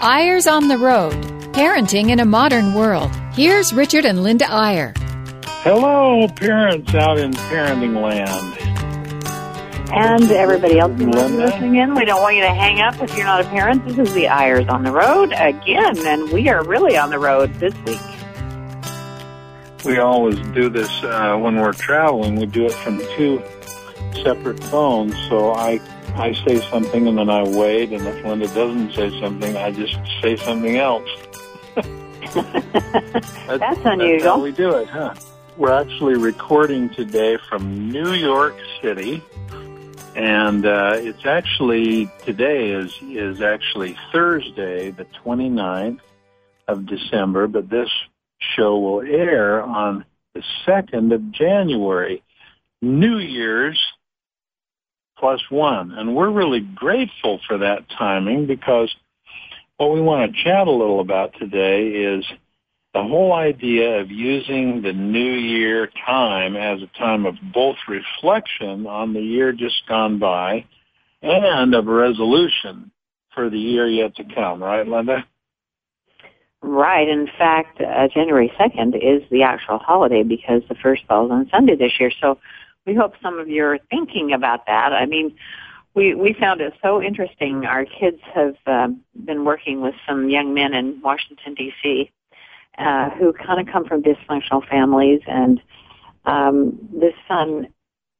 Eyres on the Road Parenting in a Modern World. Here's Richard and Linda Eyre. Hello, parents out in parenting land. And everybody else who's Linda? listening in, we don't want you to hang up if you're not a parent. This is the Eyres on the Road again, and we are really on the road this week. We always do this uh, when we're traveling. We do it from two separate phones. So I I say something and then I wait, and if Linda doesn't say something, I just say something else. That's, That's how unusual. we do it, huh? We're actually recording today from New York City, and uh, it's actually today is is actually Thursday, the 29th of December, but this show will air on the 2nd of January, New Year's plus one. And we're really grateful for that timing because what we want to chat a little about today is the whole idea of using the new year time as a time of both reflection on the year just gone by and of resolution for the year yet to come, right, Linda? Right. In fact, uh, January 2nd is the actual holiday because the first falls on Sunday this year. So we hope some of you are thinking about that. I mean, we, we found it so interesting. Our kids have um, been working with some young men in Washington, D.C., uh, who kind of come from dysfunctional families. And um, this son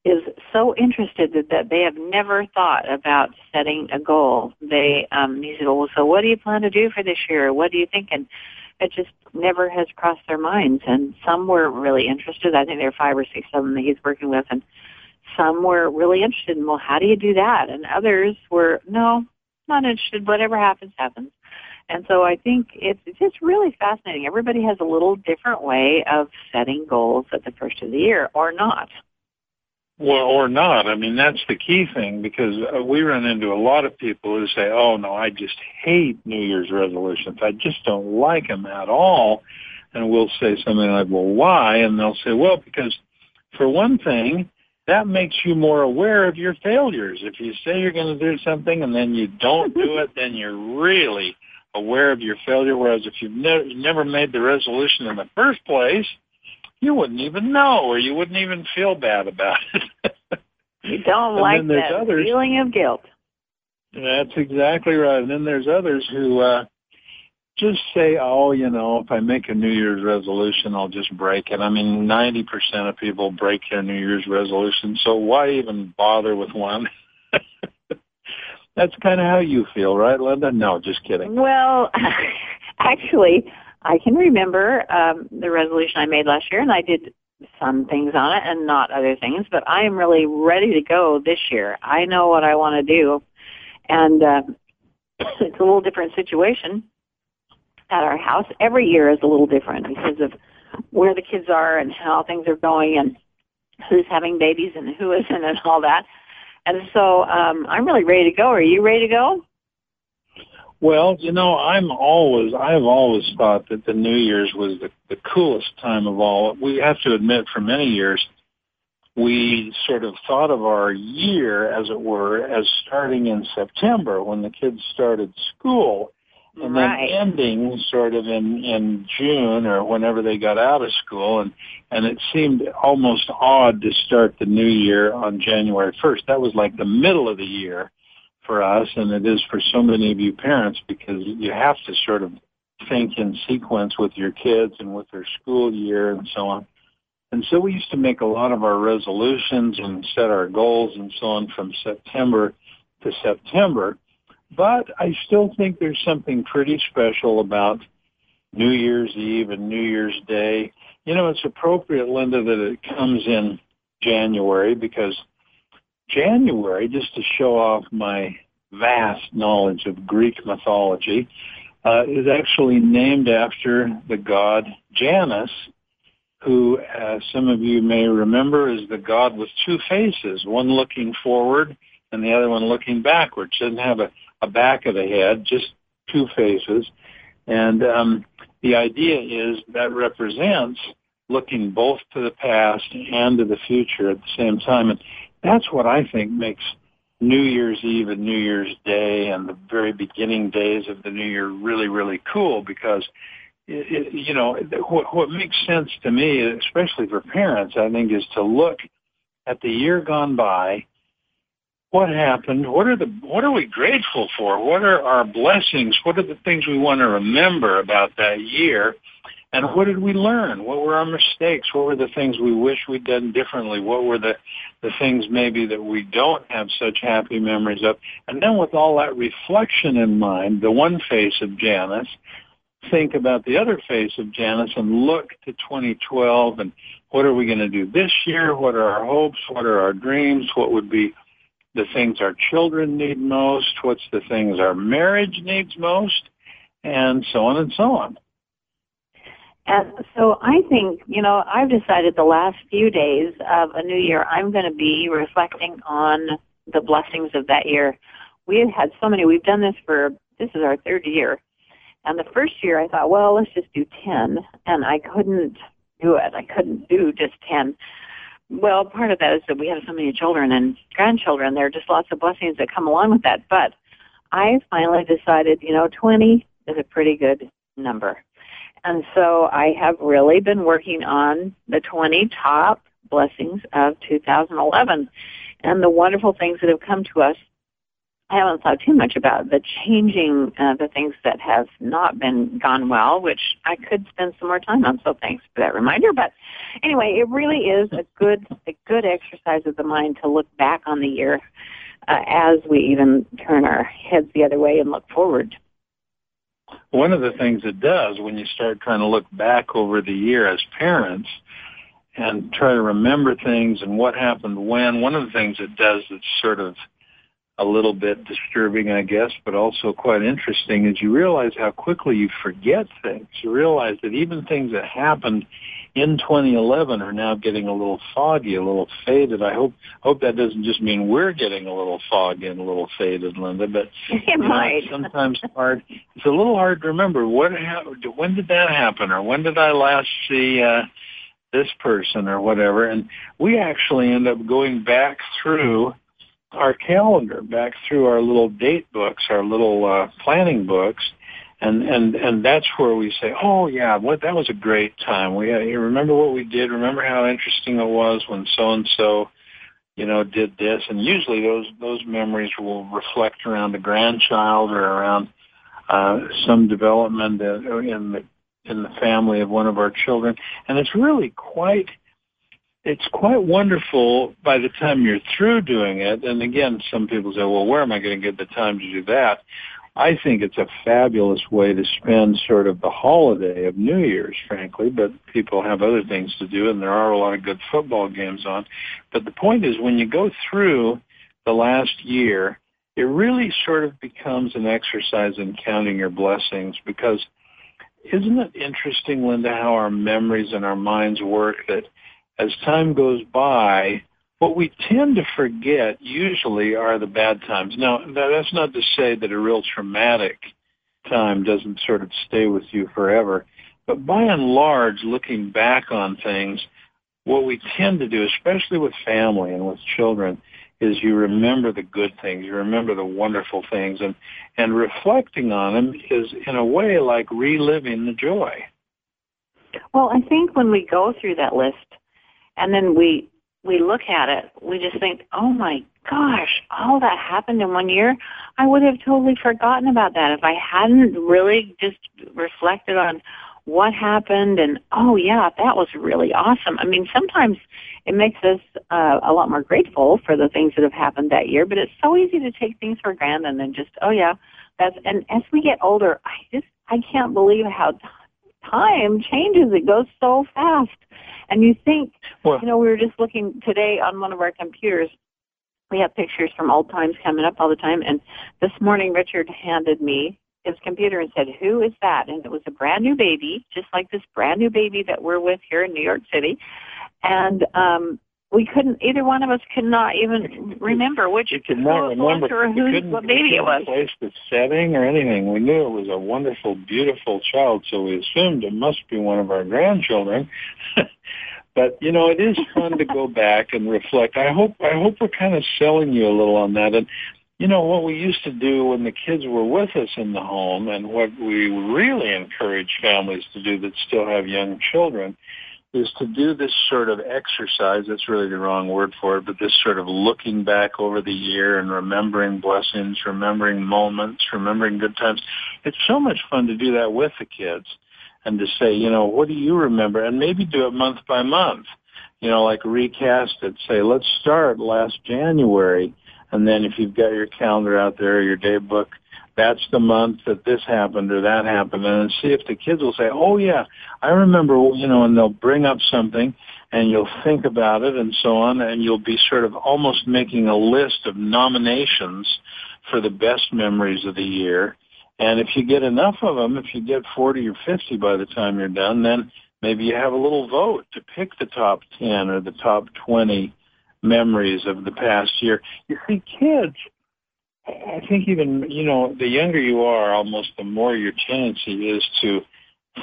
is so interested that, that they have never thought about setting a goal. They um he said, Well so what do you plan to do for this year? What do you think? And it just never has crossed their minds and some were really interested. I think there are five or six of them that he's working with and some were really interested in, well, how do you do that? And others were, no, not interested. Whatever happens, happens. And so I think it's it's just really fascinating. Everybody has a little different way of setting goals at the first of the year or not. Well, or not. I mean, that's the key thing because uh, we run into a lot of people who say, "Oh no, I just hate New Year's resolutions. I just don't like them at all." And we'll say something like, "Well, why?" And they'll say, "Well, because for one thing, that makes you more aware of your failures. If you say you're going to do something and then you don't do it, then you're really aware of your failure. Whereas if you've never, never made the resolution in the first place, you wouldn't even know or you wouldn't even feel bad about it. You don't And like that others- feeling of guilt. That's exactly right. And then there's others who uh just say, "Oh, you know, if I make a New Year's resolution, I'll just break it." I mean, 90% of people break their New Year's resolution, so why even bother with one? That's kind of how you feel, right, Linda? No, just kidding. Well, actually, I can remember um, the resolution I made last year, and I did some things on it and not other things. But I am really ready to go this year. I know what I want to do, and uh, it's a little different situation at our house. Every year is a little different because of where the kids are and how things are going, and who's having babies and who isn't, and all that. And so um, I'm really ready to go. Are you ready to go? Well, you know, I'm always, I've always thought that the New Year's was the, the coolest time of all. We have to admit for many years, we sort of thought of our year, as it were, as starting in September when the kids started school and right. then ending sort of in, in June or whenever they got out of school. And, and it seemed almost odd to start the new year on January 1st. That was like the middle of the year for us, and it is for so many of you parents because you have to sort of think in sequence with your kids and with their school year and so on. And so we used to make a lot of our resolutions and set our goals and so on from September to September. But I still think there's something pretty special about New Year's Eve and New Year's Day. You know, it's appropriate, Linda, that it comes in January because January, just to show off my vast knowledge of Greek mythology, uh, is actually named after the god Janus, who, as some of you may remember, is the god with two faces, one looking forward and the other one looking backwards. Doesn't have a, a back of the head, just two faces. And um, the idea is that represents looking both to the past and to the future at the same time. And that's what I think makes New Year's Eve and New Year's Day and the very beginning days of the new year really, really cool because, it, it, you know, what, what makes sense to me, especially for parents, I think, is to look at the year gone by. What happened? What are the what are we grateful for? What are our blessings? What are the things we want to remember about that year? And what did we learn? What were our mistakes? What were the things we wish we'd done differently? What were the, the things maybe that we don't have such happy memories of? And then with all that reflection in mind, the one face of Janus, think about the other face of Janus and look to 2012 and what are we going to do this year? What are our hopes? What are our dreams? What would be the things our children need most? What's the things our marriage needs most? And so on and so on. And so I think, you know, I've decided the last few days of a new year, I'm going to be reflecting on the blessings of that year. We have had so many. We've done this for, this is our third year. And the first year I thought, well, let's just do 10. And I couldn't do it. I couldn't do just 10. Well, part of that is that we have so many children and grandchildren. There are just lots of blessings that come along with that. But I finally decided, you know, 20 is a pretty good number. And so I have really been working on the 20 top blessings of 2011 and the wonderful things that have come to us. I haven't thought too much about the changing uh, the things that have not been gone well, which I could spend some more time on. So thanks for that reminder. But anyway, it really is a good a good exercise of the mind to look back on the year uh, as we even turn our heads the other way and look forward one of the things it does when you start trying to look back over the year as parents and try to remember things and what happened when, one of the things it does that's sort of a little bit disturbing, I guess, but also quite interesting is you realize how quickly you forget things. You realize that even things that happened in 2011 are now getting a little foggy, a little faded. I hope hope that doesn't just mean we're getting a little foggy and a little faded, Linda. But it might. Know, sometimes hard. It's a little hard to remember what happened. When did that happen, or when did I last see uh, this person, or whatever? And we actually end up going back through our calendar, back through our little date books, our little uh, planning books, and and and that's where we say, oh yeah, what that was a great time. We uh, remember what we did. Remember how interesting it was when so and so, you know, did this. And usually those those memories will reflect around a grandchild or around uh, some development in the in the family of one of our children. And it's really quite it's quite wonderful by the time you're through doing it. And again, some people say, well, where am I going to get the time to do that? I think it's a fabulous way to spend sort of the holiday of New Year's, frankly, but people have other things to do and there are a lot of good football games on. But the point is when you go through the last year, it really sort of becomes an exercise in counting your blessings because isn't it interesting, Linda, how our memories and our minds work that as time goes by, what we tend to forget usually are the bad times. Now, that's not to say that a real traumatic time doesn't sort of stay with you forever. But by and large, looking back on things, what we tend to do, especially with family and with children, is you remember the good things, you remember the wonderful things, and, and reflecting on them is in a way like reliving the joy. Well, I think when we go through that list and then we we look at it, we just think, oh my gosh, all that happened in one year. I would have totally forgotten about that if I hadn't really just reflected on what happened and oh yeah, that was really awesome. I mean, sometimes it makes us uh, a lot more grateful for the things that have happened that year, but it's so easy to take things for granted and then just oh yeah, that's and as we get older, I just I can't believe how time changes. It goes so fast. And you think, well, you know, we were just looking today on one of our computers. We have pictures from old times coming up all the time. And this morning, Richard handed me his computer and said, who is that? And it was a brand new baby, just like this brand new baby that we're with here in New York City. And um, we couldn't either one of us could not even remember which you could not remember or whose, what baby it was. Place the setting or anything. We knew it was a wonderful, beautiful child, so we assumed it must be one of our grandchildren. But you know, it is fun to go back and reflect. I hope I hope we're kind of selling you a little on that. And you know what we used to do when the kids were with us in the home, and what we really encourage families to do that still have young children is to do this sort of exercise. That's really the wrong word for it, but this sort of looking back over the year and remembering blessings, remembering moments, remembering good times. It's so much fun to do that with the kids and to say, you know, what do you remember? And maybe do it month by month. You know, like recast it. Say, let's start last January. And then if you've got your calendar out there, your day book, that's the month that this happened or that happened and see if the kids will say, oh yeah, I remember, you know, and they'll bring up something and you'll think about it and so on and you'll be sort of almost making a list of nominations for the best memories of the year. And if you get enough of them, if you get 40 or 50 by the time you're done, then maybe you have a little vote to pick the top 10 or the top 20 memories of the past year. You see, kids I think even, you know, the younger you are, almost the more your tendency is to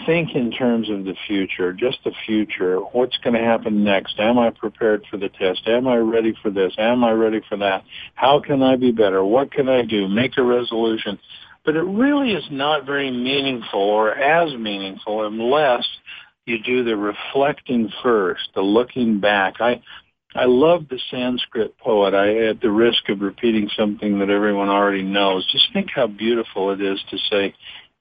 think in terms of the future, just the future. What's going to happen next? Am I prepared for the test? Am I ready for this? Am I ready for that? How can I be better? What can I do? Make a resolution. But it really is not very meaningful or as meaningful unless you do the reflecting first, the looking back. I I love the Sanskrit poet. I, at the risk of repeating something that everyone already knows, just think how beautiful it is to say,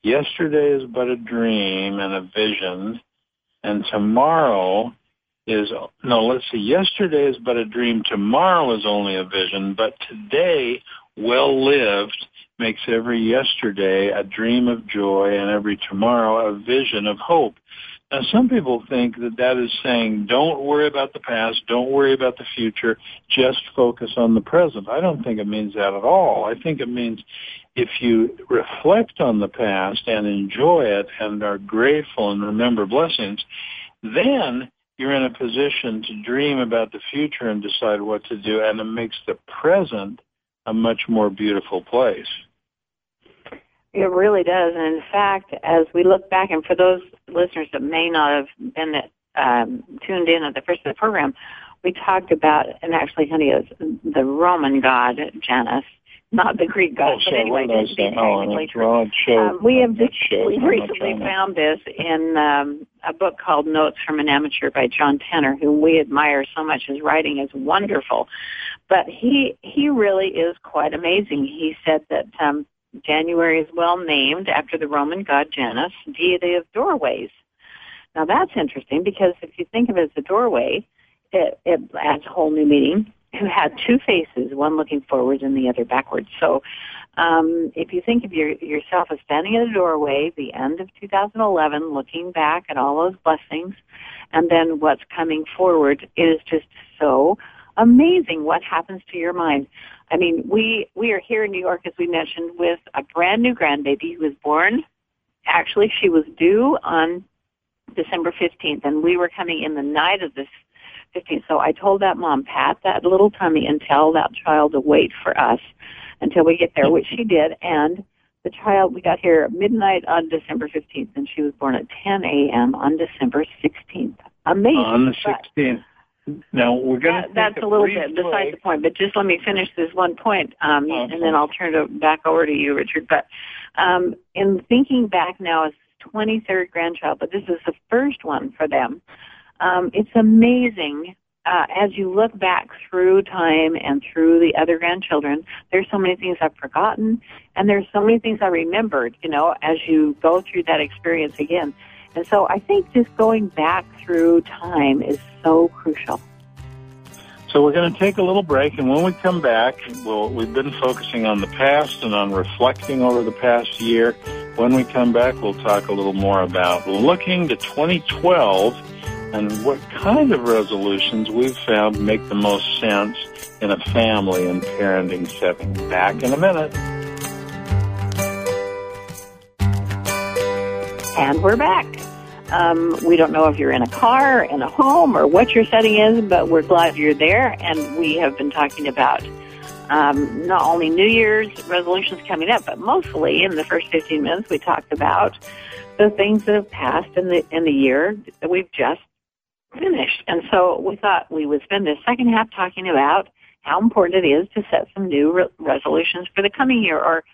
yesterday is but a dream and a vision, and tomorrow is, no, let's see, yesterday is but a dream, tomorrow is only a vision, but today, well lived, makes every yesterday a dream of joy and every tomorrow a vision of hope. Now, some people think that that is saying, don't worry about the past, don't worry about the future, just focus on the present. I don't think it means that at all. I think it means if you reflect on the past and enjoy it and are grateful and remember blessings, then you're in a position to dream about the future and decide what to do, and it makes the present a much more beautiful place. It really does. And in fact, as we look back, and for those listeners that may not have been um, tuned in at the first of the program, we talked about, and actually, honey, it was the Roman god Janus, not the Greek god. Oh, but anyway, that's technically true. Um, we have just we recently found this in um, a book called Notes from an Amateur by John Tanner, whom we admire so much. His writing is wonderful, but he he really is quite amazing. He said that. Um, January is well named after the Roman god Janus, deity of doorways. Now that's interesting because if you think of it as a doorway, it, it adds a whole new meaning. Who had two faces, one looking forward and the other backwards. So, um, if you think of your, yourself as standing at a doorway, the end of 2011, looking back at all those blessings, and then what's coming forward, it is just so amazing what happens to your mind. I mean, we we are here in New York, as we mentioned, with a brand new grandbaby who was born. Actually, she was due on December 15th, and we were coming in the night of this 15th. So I told that mom, pat that little tummy and tell that child to wait for us until we get there, which she did. And the child, we got here at midnight on December 15th, and she was born at 10 a.m. on December 16th. Amazing. On the 16th. Now we're going to. That, that's a, a little bit beside the point, but just let me finish this one point, um, and then I'll turn it back over to you, Richard. But um, in thinking back now, as 23rd grandchild, but this is the first one for them. Um, it's amazing uh, as you look back through time and through the other grandchildren, there's so many things I've forgotten, and there's so many things I remembered. You know, as you go through that experience again. And so I think just going back through time is so crucial. So we're going to take a little break, and when we come back, we'll, we've been focusing on the past and on reflecting over the past year. When we come back, we'll talk a little more about looking to 2012 and what kind of resolutions we've found make the most sense in a family and parenting setting. Back in a minute. And we're back. Um, we don't know if you're in a car, in a home, or what your setting is, but we're glad you're there. And we have been talking about um, not only New Year's resolutions coming up, but mostly in the first 15 minutes we talked about the things that have passed in the in the year that we've just finished. And so we thought we would spend the second half talking about how important it is to set some new re- resolutions for the coming year, or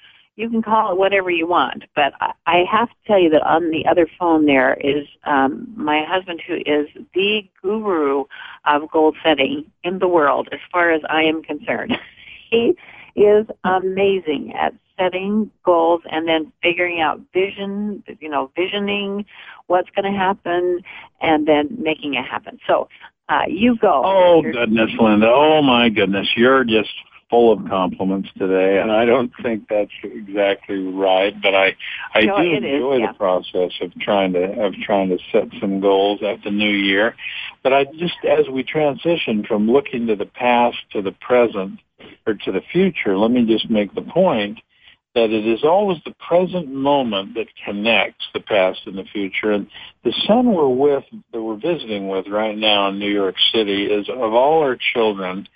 you can call it whatever you want. But I, I have to tell you that on the other phone there is um, my husband, who is the guru of goal setting in the world, as far as I am concerned. he is amazing at setting goals and then figuring out vision, you know, visioning what's going to happen and then making it happen. So, uh, you go. Oh goodness, Linda. Oh my goodness. You're just full of compliments today and I don't think that's exactly right, but I I no, do enjoy is, yeah. the process of trying to of trying to set some goals at the new year. But I just as we transition from looking to the past to the present or to the future, let me just make the point that it is always the present moment that connects the past and the future. And the son we're with, that we're visiting with right now in New York City is of all our children,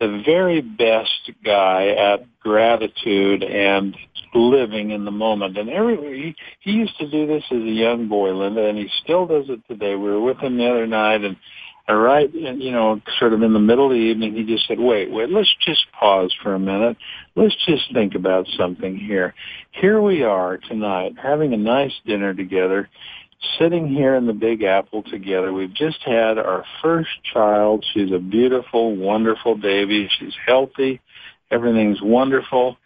the very best guy at gratitude and living in the moment. And every, he, he used to do this as a young boy, Linda, and he still does it today. We were with him the other night and right, and, you know, sort of in the middle of the evening, he just said, wait, wait, let's just pause for a minute. Let's just think about something here. Here we are tonight having a nice dinner together, sitting here in the Big Apple together. We've just had our first child. She's a beautiful, wonderful baby. She's healthy. Everything's wonderful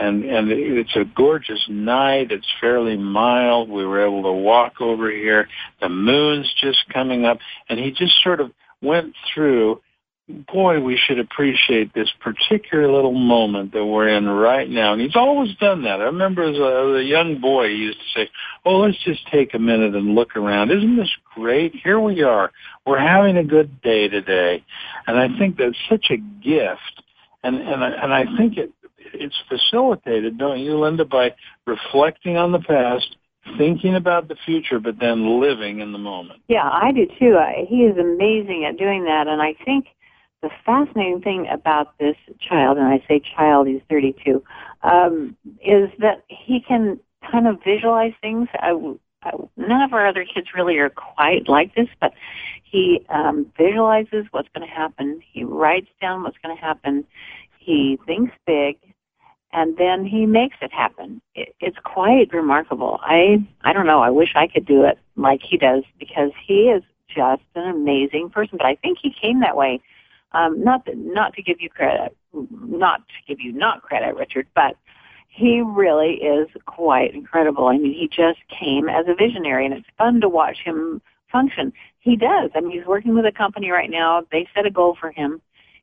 and and it's a gorgeous night. It's fairly mild. We were able to walk over here. The moon's just coming up, and he just sort of went through. Boy, we should appreciate this particular little moment that we're in right now. And he's always done that. I remember as a, as a young boy, he used to say, "Oh, let's just take a minute and look around. Isn't this great? Here we are. We're having a good day today." And I think that's such a gift and and I, and I think it it's facilitated, don't you, Linda, by reflecting on the past, thinking about the future, but then living in the moment. Yeah, I do too. I, he is amazing at doing that, and I think the fascinating thing about this child, and I say child, he's 32, um, is that he can kind of visualize things. I, I, none of our other kids really are quite like this, but he um, visualizes what's going to happen. He writes down what's going to happen. He thinks big and then he makes it happen. It, it's quite remarkable. I I don't know. I wish I could do it like he does because he is just an amazing person. But I think he came that way. Um, not that, not to give you credit, not to give you not credit, Richard, but he really is quite incredible. I mean, he just came as a visionary, and it's fun to watch him function. He does. I mean, he's working with a company right now. They set a goal for him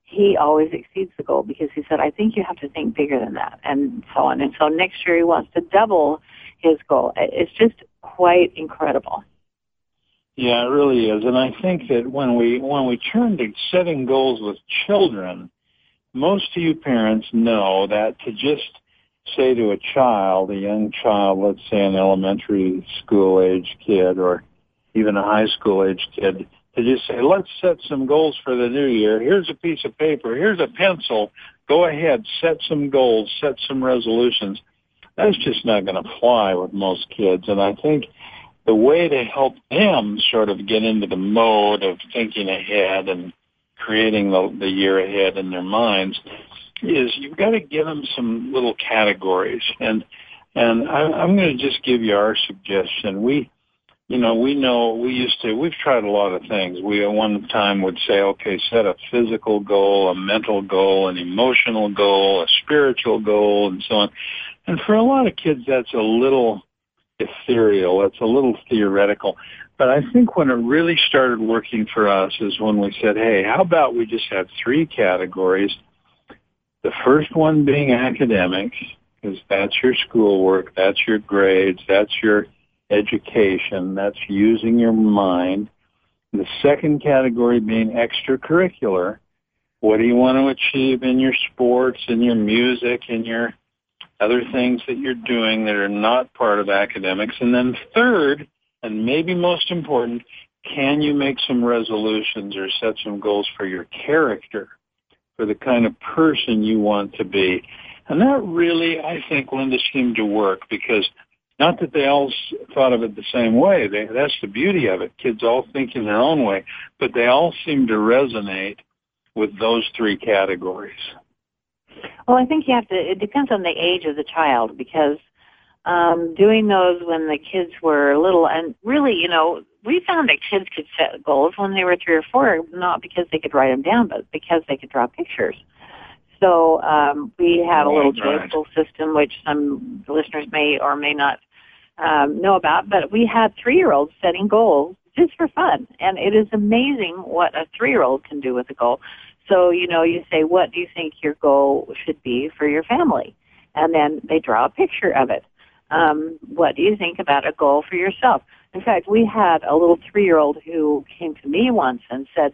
he always exceeds the goal because he said, I think you have to think bigger than that and so on. And so next year he wants to double his goal. It's just quite incredible. Yeah, it really is. And I think that when we, when we turn to setting goals with children, most of you parents know that to just say to a child, a young child, let's say an elementary school age kid or even a high school age kid, to just say, let's set some goals for the new year. Here's a piece of paper. Here's a pencil. Go ahead, set some goals, set some resolutions. That's just not going to fly with most kids. And I think the way to help them sort of get into the mode of thinking ahead and creating the, the year ahead in their minds is you've got to give them some little categories. And and I, I'm going to just give you our suggestion. We you know, we know we used to, we've tried a lot of things. We at one time would say, okay, set a physical goal, a mental goal, an emotional goal, a spiritual goal, and so on. And for a lot of kids, that's a little ethereal. It's a little theoretical. But I think when it really started working for us is when we said, hey, how about we just have three categories? The first one being academic, because that's your schoolwork, that's your grades, that's your education. That's using your mind. The second category being extracurricular. What do you want to achieve in your sports, in your music, in your other things that you're doing that are not part of academics? And then third, and maybe most important, can you make some resolutions or set some goals for your character, for the kind of person you want to be? And that really, I think, Linda, seemed to work because not that they all thought of it the same way. They, that's the beauty of it. Kids all think in their own way, but they all seem to resonate with those three categories. Well, I think you have to. It depends on the age of the child because um, doing those when the kids were little, and really, you know, we found that kids could set goals when they were three or four, not because they could write them down, but because they could draw pictures. So um, we have a little joyful system, which some listeners may or may not um, know about. But we had three-year-olds setting goals just for fun, and it is amazing what a three-year-old can do with a goal. So you know, you say, "What do you think your goal should be for your family?" And then they draw a picture of it. Um, what do you think about a goal for yourself? In fact, we had a little three-year-old who came to me once and said,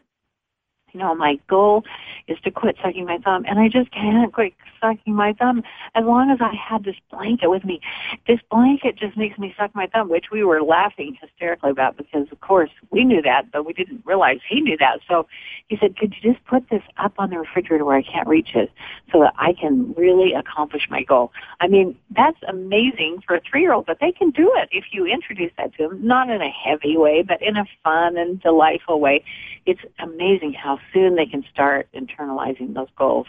you know, my goal is to quit sucking my thumb, and I just can't quit sucking my thumb as long as I had this blanket with me. This blanket just makes me suck my thumb, which we were laughing hysterically about because, of course, we knew that, but we didn't realize he knew that. So he said, could you just put this up on the refrigerator where I can't reach it so that I can really accomplish my goal? I mean, that's amazing for a three-year-old, but they can do it if you introduce that to them, not in a heavy way, but in a fun and delightful way. It's amazing how soon they can start internalizing those goals.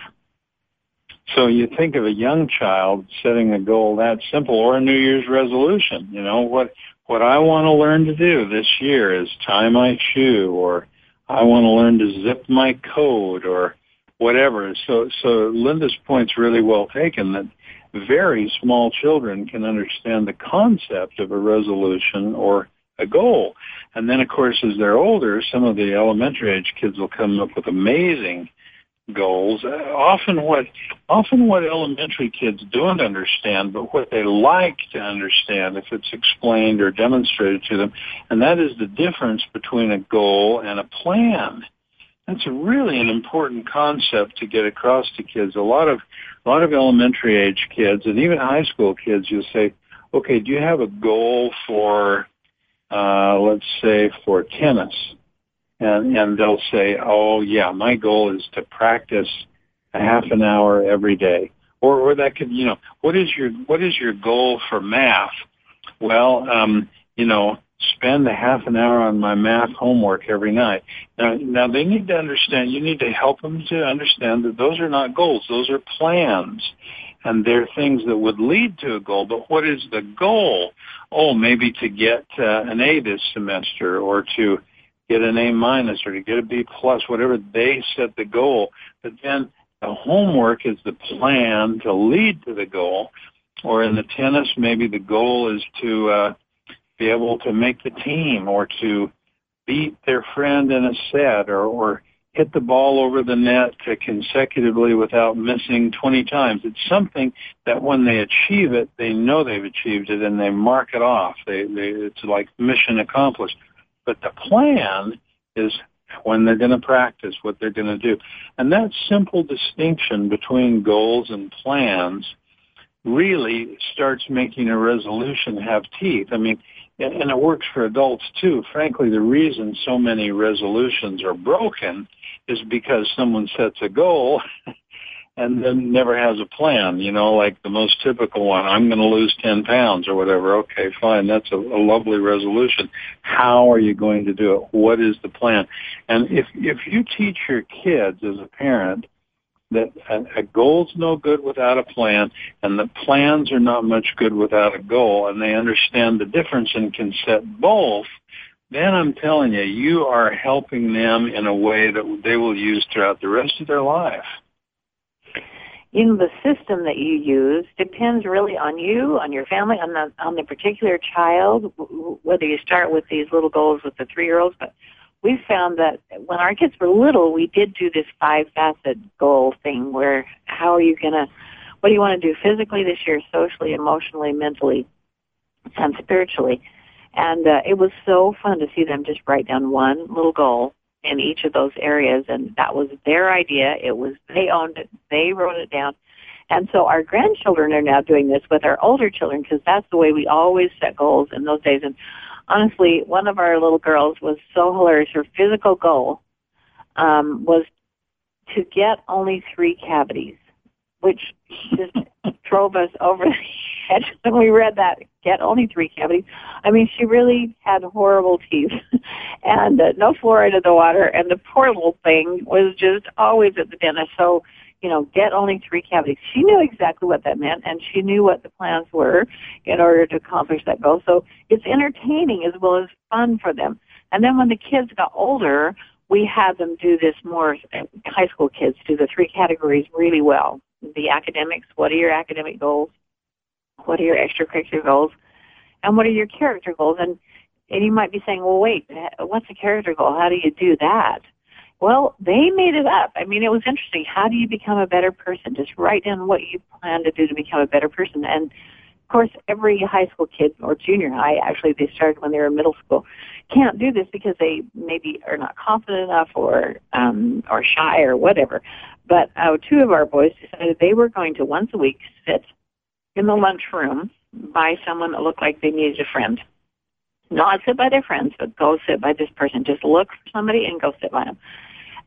So you think of a young child setting a goal that simple or a New Year's resolution, you know, what, what I want to learn to do this year is tie my shoe or I want to learn to zip my coat or whatever. So, so Linda's point's really well taken that very small children can understand the concept of a resolution or a goal. And then, of course, as they're older, some of the elementary age kids will come up with amazing goals. Uh, often what, often what elementary kids don't understand, but what they like to understand if it's explained or demonstrated to them. And that is the difference between a goal and a plan. That's really an important concept to get across to kids. A lot of, a lot of elementary age kids and even high school kids, you'll say, okay, do you have a goal for, uh, let's say for tennis? and and they'll say, "Oh yeah, my goal is to practice a half an hour every day." Or or that could, you know, what is your what is your goal for math? Well, um, you know, spend a half an hour on my math homework every night. Now, now they need to understand. You need to help them to understand that those are not goals; those are plans, and they're things that would lead to a goal. But what is the goal? Oh, maybe to get uh, an A this semester, or to get an A minus or to get a B plus, whatever they set the goal. But then the homework is the plan to lead to the goal. Or in the tennis, maybe the goal is to uh, be able to make the team or to beat their friend in a set or, or hit the ball over the net consecutively without missing 20 times. It's something that when they achieve it, they know they've achieved it and they mark it off. They, they, it's like mission accomplished. But the plan is when they're going to practice, what they're going to do. And that simple distinction between goals and plans really starts making a resolution have teeth. I mean, and it works for adults too. Frankly, the reason so many resolutions are broken is because someone sets a goal and then never has a plan, you know, like the most typical one, I'm going to lose 10 pounds or whatever. Okay, fine. That's a, a lovely resolution. How are you going to do it? What is the plan? And if, if you teach your kids as a parent that a, a goal's no good without a plan and the plans are not much good without a goal and they understand the difference and can set both, then I'm telling you, you are helping them in a way that they will use throughout the rest of their life know, the system that you use depends really on you, on your family, on the on the particular child. Whether you start with these little goals with the three year olds, but we found that when our kids were little, we did do this five facet goal thing where how are you gonna, what do you want to do physically this year, socially, emotionally, mentally, and spiritually. And uh, it was so fun to see them just write down one little goal in each of those areas and that was their idea. It was they owned it. They wrote it down. And so our grandchildren are now doing this with our older children because that's the way we always set goals in those days. And honestly, one of our little girls was so hilarious. Her physical goal um, was to get only three cavities, which just drove us over the edge when we read that. Get only three cavities. I mean, she really had horrible teeth and uh, no fluoride in the water, and the poor little thing was just always at the dentist. So, you know, get only three cavities. She knew exactly what that meant, and she knew what the plans were in order to accomplish that goal. So it's entertaining as well as fun for them. And then when the kids got older, we had them do this more, high school kids do the three categories really well. The academics, what are your academic goals? What are your extracurricular goals? And what are your character goals? And, and you might be saying, well, wait, what's a character goal? How do you do that? Well, they made it up. I mean, it was interesting. How do you become a better person? Just write down what you plan to do to become a better person. And of course, every high school kid or junior high, actually, they started when they were in middle school, can't do this because they maybe are not confident enough or um, or shy or whatever. But uh, two of our boys decided they were going to once a week sit in the lunchroom by someone that looked like they needed a friend. Not sit by their friends, but go sit by this person. Just look for somebody and go sit by them.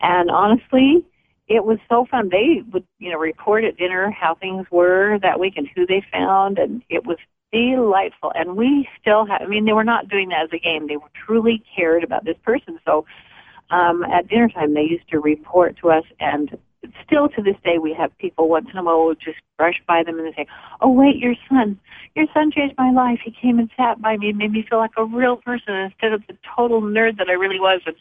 And honestly, it was so fun. They would, you know, report at dinner how things were that week and who they found, and it was delightful. And we still have, I mean, they were not doing that as a game. They were truly cared about this person. So um, at dinner time, they used to report to us, and still to this day, we have people once in a while will just brush by them and they say, "Oh wait, your son, your son changed my life. He came and sat by me and made me feel like a real person instead of the total nerd that I really was." And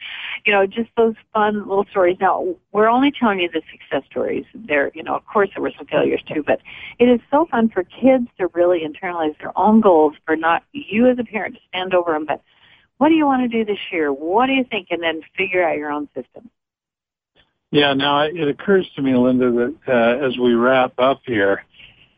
you know, just those fun little stories. Now, we're only telling you the success stories. There, you know, of course, there were some failures too, but it is so fun for kids to really internalize their own goals. For not you as a parent to stand over them, but what do you want to do this year? What do you think? And then figure out your own system. Yeah, now it occurs to me, Linda, that uh, as we wrap up here,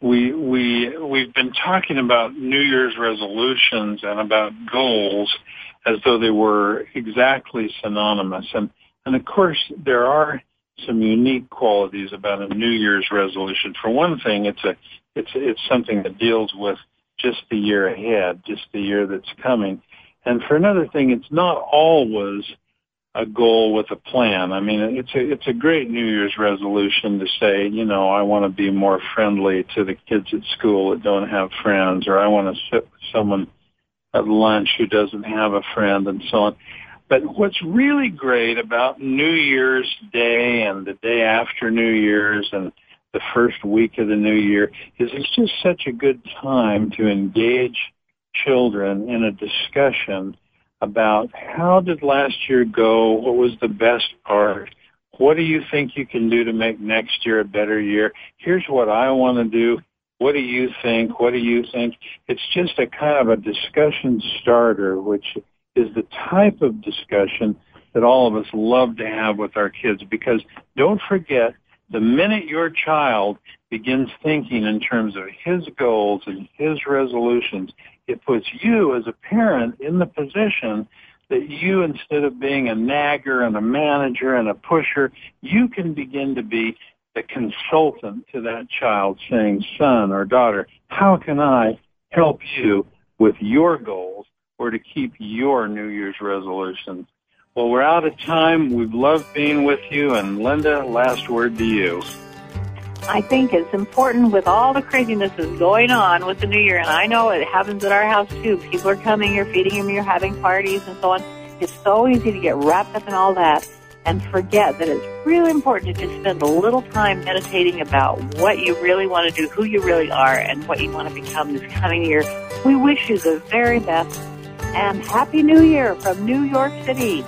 we we we've been talking about New Year's resolutions and about goals as though they were exactly synonymous, and and of course there are some unique qualities about a New Year's resolution. For one thing, it's a it's it's something that deals with just the year ahead, just the year that's coming, and for another thing, it's not always a goal with a plan. I mean, it's a it's a great New Year's resolution to say, you know, I want to be more friendly to the kids at school that don't have friends, or I want to sit with someone at lunch who doesn't have a friend, and so on. But what's really great about New Year's Day and the day after New Year's and the first week of the new year is it's just such a good time to engage children in a discussion about how did last year go? What was the best part? What do you think you can do to make next year a better year? Here's what I want to do. What do you think? What do you think? It's just a kind of a discussion starter, which is the type of discussion that all of us love to have with our kids because don't forget the minute your child begins thinking in terms of his goals and his resolutions, it puts you as a parent in the position that you, instead of being a nagger and a manager and a pusher, you can begin to be the consultant to that child saying, son or daughter, how can I help you with your goals or to keep your New Year's resolutions? Well, we're out of time. We've loved being with you. And Linda, last word to you. I think it's important with all the craziness that's going on with the new year, and I know it happens at our house too. People are coming, you're feeding them, you're having parties and so on. It's so easy to get wrapped up in all that and forget that it's really important to just spend a little time meditating about what you really want to do, who you really are, and what you want to become this coming year. We wish you the very best and Happy New Year from New York City.